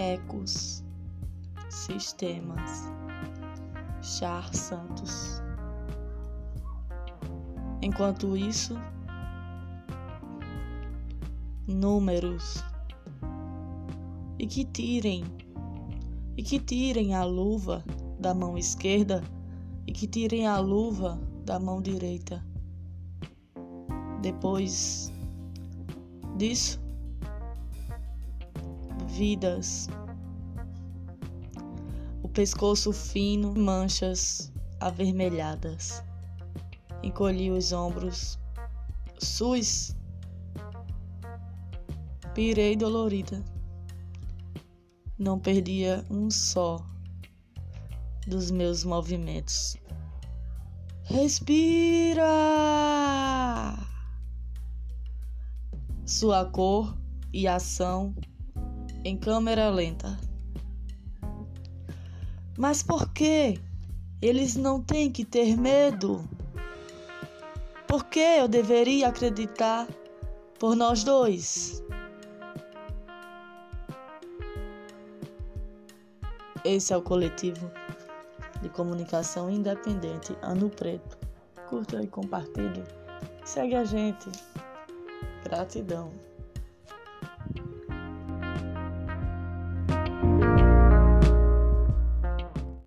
Ecos, Sistemas, Char Santos. Enquanto isso, números e que tirem e que tirem a luva da mão esquerda e que tirem a luva da mão direita. Depois disso, vidas, o pescoço fino, manchas avermelhadas. Encolhi os ombros, sus, pirei dolorida. Não perdia um só dos meus movimentos. Respira! Sua cor e ação em câmera lenta. Mas por que eles não têm que ter medo? Por que eu deveria acreditar por nós dois? Esse é o coletivo de comunicação independente Ano Preto. Curta e compartilhe. Segue a gente. Gratidão.